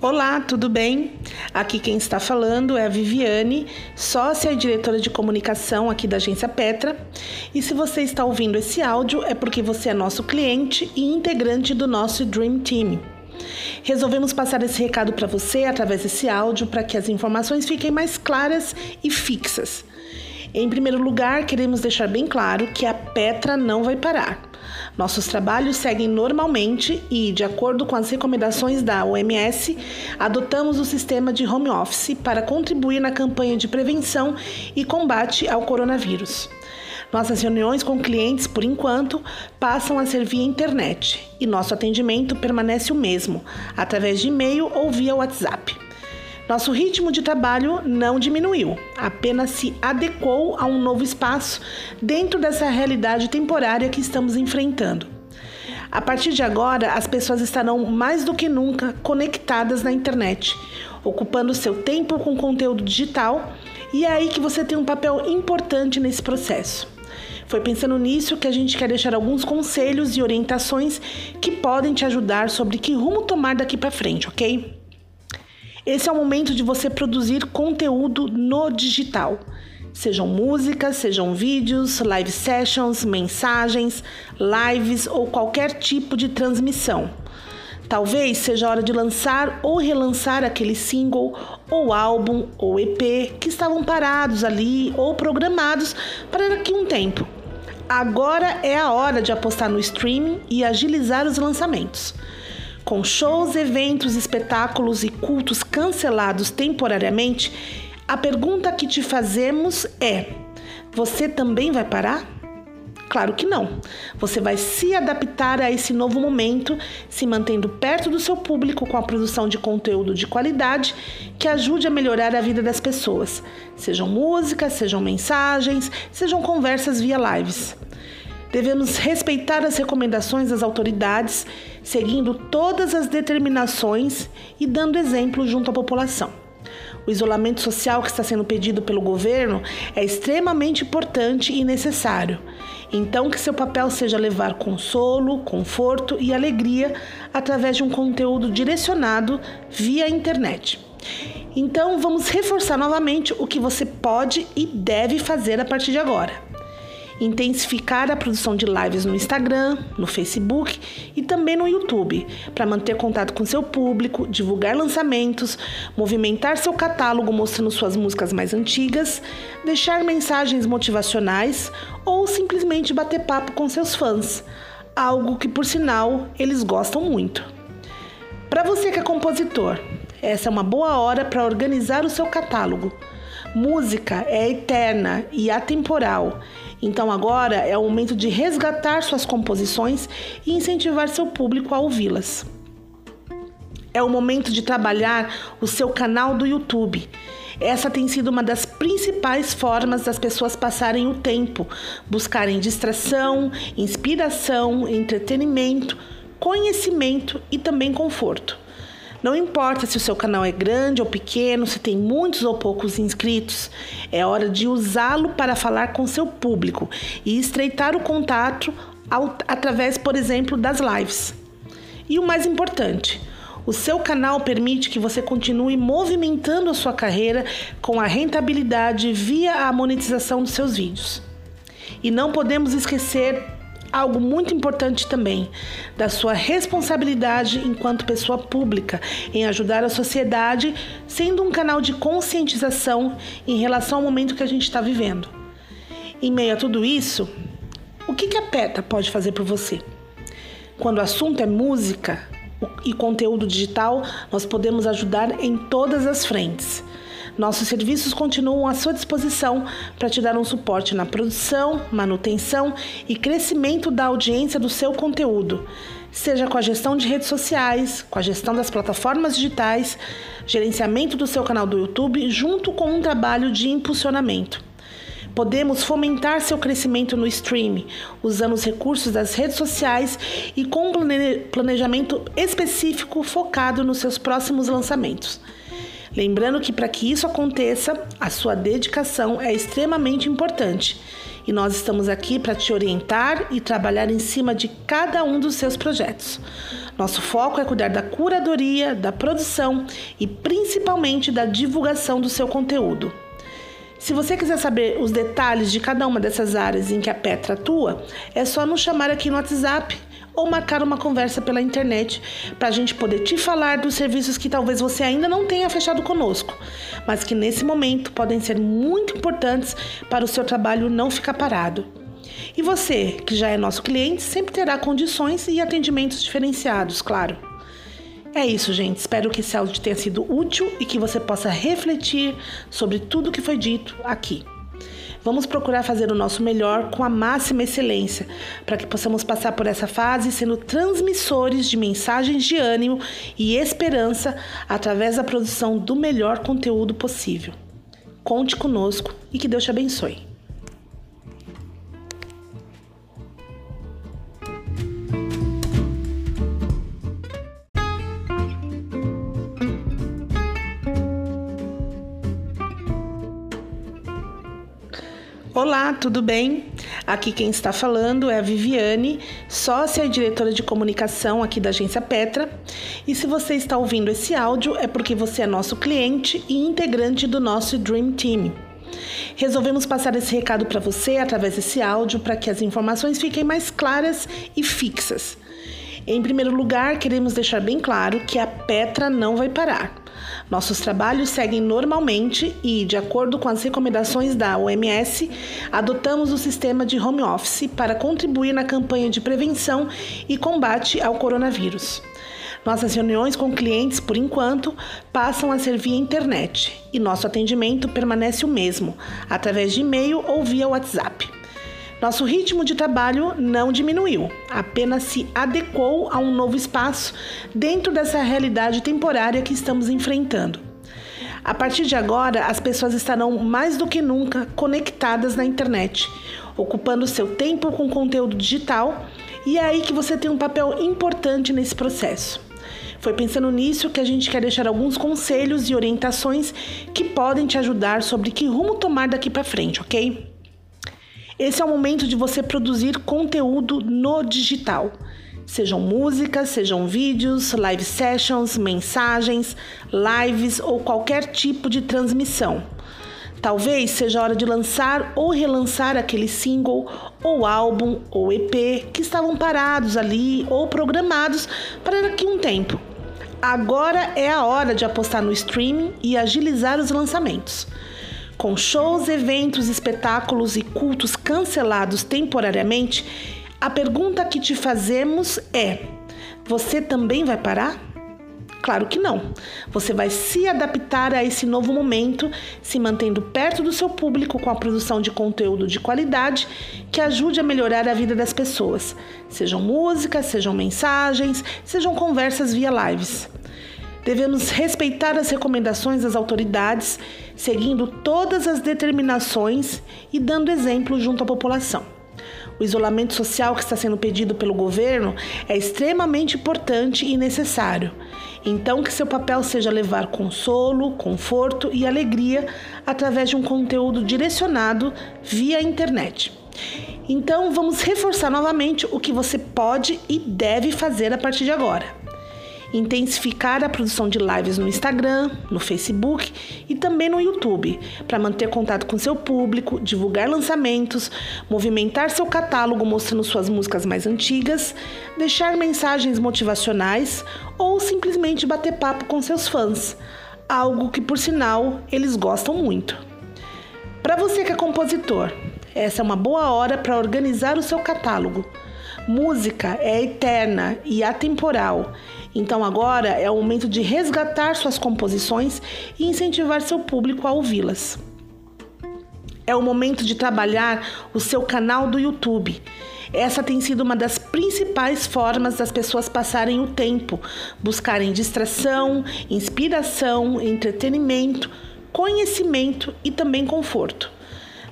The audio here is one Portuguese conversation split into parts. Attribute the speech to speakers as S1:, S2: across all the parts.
S1: Olá, tudo bem? Aqui quem está falando é a Viviane, sócia e diretora de comunicação aqui da agência Petra. E se você está ouvindo esse áudio é porque você é nosso cliente e integrante do nosso Dream Team. Resolvemos passar esse recado para você através desse áudio para que as informações fiquem mais claras e fixas. Em primeiro lugar, queremos deixar bem claro que a Petra não vai parar. Nossos trabalhos seguem normalmente e, de acordo com as recomendações da OMS, adotamos o sistema de home office para contribuir na campanha de prevenção e combate ao coronavírus. Nossas reuniões com clientes, por enquanto, passam a ser via internet e nosso atendimento permanece o mesmo, através de e-mail ou via WhatsApp. Nosso ritmo de trabalho não diminuiu, apenas se adequou a um novo espaço dentro dessa realidade temporária que estamos enfrentando. A partir de agora, as pessoas estarão mais do que nunca conectadas na internet, ocupando seu tempo com conteúdo digital, e é aí que você tem um papel importante nesse processo. Foi pensando nisso que a gente quer deixar alguns conselhos e orientações que podem te ajudar sobre que rumo tomar daqui para frente, ok? Esse é o momento de você produzir conteúdo no digital. Sejam músicas, sejam vídeos, live sessions, mensagens, lives ou qualquer tipo de transmissão. Talvez seja a hora de lançar ou relançar aquele single ou álbum ou EP que estavam parados ali ou programados para daqui um tempo. Agora é a hora de apostar no streaming e agilizar os lançamentos. Com shows, eventos, espetáculos e cultos cancelados temporariamente, a pergunta que te fazemos é: você também vai parar? Claro que não. Você vai se adaptar a esse novo momento, se mantendo perto do seu público com a produção de conteúdo de qualidade que ajude a melhorar a vida das pessoas, sejam músicas, sejam mensagens, sejam conversas via lives. Devemos respeitar as recomendações das autoridades, seguindo todas as determinações e dando exemplo junto à população. O isolamento social que está sendo pedido pelo governo é extremamente importante e necessário. Então, que seu papel seja levar consolo, conforto e alegria através de um conteúdo direcionado via internet. Então, vamos reforçar novamente o que você pode e deve fazer a partir de agora intensificar a produção de lives no Instagram, no Facebook e também no YouTube, para manter contato com seu público, divulgar lançamentos, movimentar seu catálogo mostrando suas músicas mais antigas, deixar mensagens motivacionais ou simplesmente bater papo com seus fãs, algo que por sinal eles gostam muito. Para você que é compositor, essa é uma boa hora para organizar o seu catálogo. Música é eterna e atemporal então agora é o momento de resgatar suas composições e incentivar seu público a ouvi-las. É o momento de trabalhar o seu canal do YouTube. Essa tem sido uma das principais formas das pessoas passarem o tempo, buscarem distração, inspiração, entretenimento, conhecimento e também conforto. Não importa se o seu canal é grande ou pequeno, se tem muitos ou poucos inscritos, é hora de usá-lo para falar com seu público e estreitar o contato ao, através, por exemplo, das lives. E o mais importante, o seu canal permite que você continue movimentando a sua carreira com a rentabilidade via a monetização dos seus vídeos. E não podemos esquecer algo muito importante também, da sua responsabilidade enquanto pessoa pública em ajudar a sociedade, sendo um canal de conscientização em relação ao momento que a gente está vivendo. Em meio a tudo isso, o que, a PETA pode fazer por você? Quando o assunto é música e conteúdo digital, nós podemos ajudar em todas as frentes. Nossos serviços continuam à sua disposição para te dar um suporte na produção, manutenção e crescimento da audiência do seu conteúdo, seja com a gestão de redes sociais, com a gestão das plataformas digitais, gerenciamento do seu canal do YouTube, junto com um trabalho de impulsionamento. Podemos fomentar seu crescimento no streaming, usando os recursos das redes sociais e com um planejamento específico focado nos seus próximos lançamentos. Lembrando que para que isso aconteça, a sua dedicação é extremamente importante. e nós estamos aqui para te orientar e trabalhar em cima de cada um dos seus projetos. Nosso foco é cuidar da curadoria, da produção e principalmente da divulgação do seu conteúdo. Se você quiser saber os detalhes de cada uma dessas áreas em que a Petra atua, é só nos chamar aqui no WhatsApp ou marcar uma conversa pela internet para a gente poder te falar dos serviços que talvez você ainda não tenha fechado conosco, mas que nesse momento podem ser muito importantes para o seu trabalho não ficar parado. E você, que já é nosso cliente, sempre terá condições e atendimentos diferenciados, claro. É isso, gente. Espero que esse áudio tenha sido útil e que você possa refletir sobre tudo que foi dito aqui. Vamos procurar fazer o nosso melhor com a máxima excelência, para que possamos passar por essa fase sendo transmissores de mensagens de ânimo e esperança através da produção do melhor conteúdo possível. Conte conosco e que Deus te abençoe. Olá, tudo bem? Aqui quem está falando é a Viviane, sócia e diretora de comunicação aqui da agência Petra. E se você está ouvindo esse áudio é porque você é nosso cliente e integrante do nosso Dream Team. Resolvemos passar esse recado para você através desse áudio para que as informações fiquem mais claras e fixas. Em primeiro lugar, queremos deixar bem claro que a Petra não vai parar. Nossos trabalhos seguem normalmente e, de acordo com as recomendações da OMS, adotamos o sistema de home office para contribuir na campanha de prevenção e combate ao coronavírus. Nossas reuniões com clientes, por enquanto, passam a ser via internet e nosso atendimento permanece o mesmo, através de e-mail ou via WhatsApp. Nosso ritmo de trabalho não diminuiu, apenas se adequou a um novo espaço dentro dessa realidade temporária que estamos enfrentando. A partir de agora, as pessoas estarão mais do que nunca conectadas na internet, ocupando seu tempo com conteúdo digital, e é aí que você tem um papel importante nesse processo. Foi pensando nisso que a gente quer deixar alguns conselhos e orientações que podem te ajudar sobre que rumo tomar daqui para frente, ok? Esse é o momento de você produzir conteúdo no digital. Sejam músicas, sejam vídeos, live sessions, mensagens, lives ou qualquer tipo de transmissão. Talvez seja hora de lançar ou relançar aquele single ou álbum ou EP que estavam parados ali ou programados para daqui um tempo. Agora é a hora de apostar no streaming e agilizar os lançamentos. Com shows, eventos, espetáculos e cultos cancelados temporariamente, a pergunta que te fazemos é: você também vai parar? Claro que não. Você vai se adaptar a esse novo momento, se mantendo perto do seu público com a produção de conteúdo de qualidade que ajude a melhorar a vida das pessoas, sejam músicas, sejam mensagens, sejam conversas via lives. Devemos respeitar as recomendações das autoridades, seguindo todas as determinações e dando exemplo junto à população. O isolamento social que está sendo pedido pelo governo é extremamente importante e necessário. Então, que seu papel seja levar consolo, conforto e alegria através de um conteúdo direcionado via internet. Então, vamos reforçar novamente o que você pode e deve fazer a partir de agora intensificar a produção de lives no Instagram, no Facebook e também no YouTube, para manter contato com seu público, divulgar lançamentos, movimentar seu catálogo mostrando suas músicas mais antigas, deixar mensagens motivacionais ou simplesmente bater papo com seus fãs, algo que por sinal eles gostam muito. Para você que é compositor, essa é uma boa hora para organizar o seu catálogo. Música é eterna e atemporal então agora é o momento de resgatar suas composições e incentivar seu público a ouvi-las. É o momento de trabalhar o seu canal do YouTube. Essa tem sido uma das principais formas das pessoas passarem o tempo, buscarem distração, inspiração, entretenimento, conhecimento e também conforto.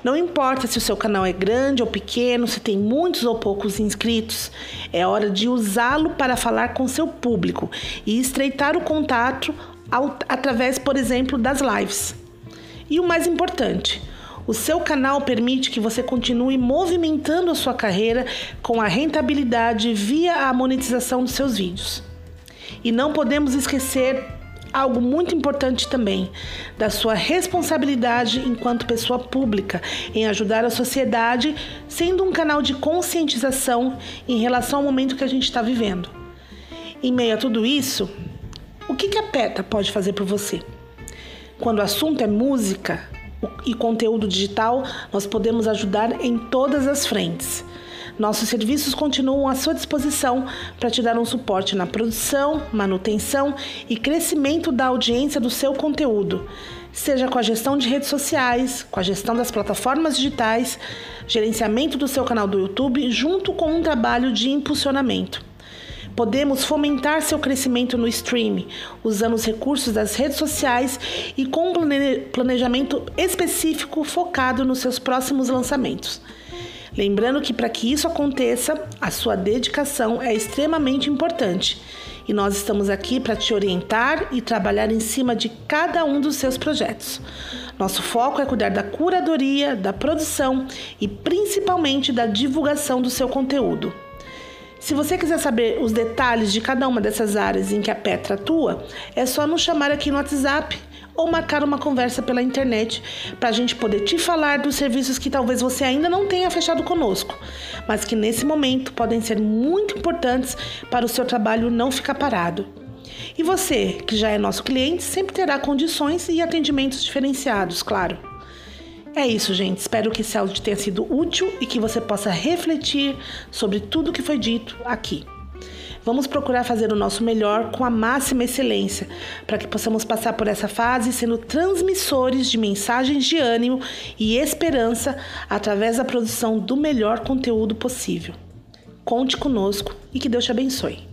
S1: Não importa se o seu canal é grande ou pequeno, se tem muitos ou poucos inscritos, é hora de usá-lo para falar com seu público e estreitar o contato ao, através, por exemplo, das lives. E o mais importante, O seu canal permite que você continue movimentando a sua carreira com a rentabilidade via a monetização dos seus vídeos. E não podemos esquecer algo muito importante também, da sua responsabilidade enquanto pessoa pública em ajudar a sociedade, sendo um canal de conscientização em relação ao momento que a gente está vivendo. Em meio a tudo isso, o que, que a PETA pode fazer por você? Quando o assunto é música e conteúdo digital, nós podemos ajudar em todas as frentes. Nossos serviços continuam à sua disposição para te dar um suporte na produção, manutenção e crescimento da audiência do seu conteúdo, seja com a gestão de redes sociais, com a gestão das plataformas digitais, gerenciamento do seu canal do YouTube, junto com um trabalho de impulsionamento. Podemos fomentar seu crescimento no streaming, usando os recursos das redes sociais e com um planejamento específico focado nos seus próximos lançamentos. Lembrando que para que isso aconteça, a sua dedicação é extremamente importante e nós estamos aqui para te orientar e trabalhar em cima de cada um dos seus projetos. Nosso foco é cuidar da curadoria, da produção e principalmente da divulgação do seu conteúdo. Se você quiser saber os detalhes de cada uma dessas áreas em que a Petra atua, é só nos chamar aqui no WhatsApp ou marcar uma conversa pela internet para a gente poder te falar dos serviços que talvez você ainda não tenha fechado conosco, mas que nesse momento podem ser muito importantes para o seu trabalho não ficar parado. E você, que já é nosso cliente, sempre terá condições e atendimentos diferenciados, claro. É isso, gente. Espero que esse áudio tenha sido útil e que você possa refletir sobre tudo que foi dito aqui. Vamos procurar fazer o nosso melhor com a máxima excelência, para que possamos passar por essa fase sendo transmissores de mensagens de ânimo e esperança através da produção do melhor conteúdo possível. Conte conosco e que Deus te abençoe.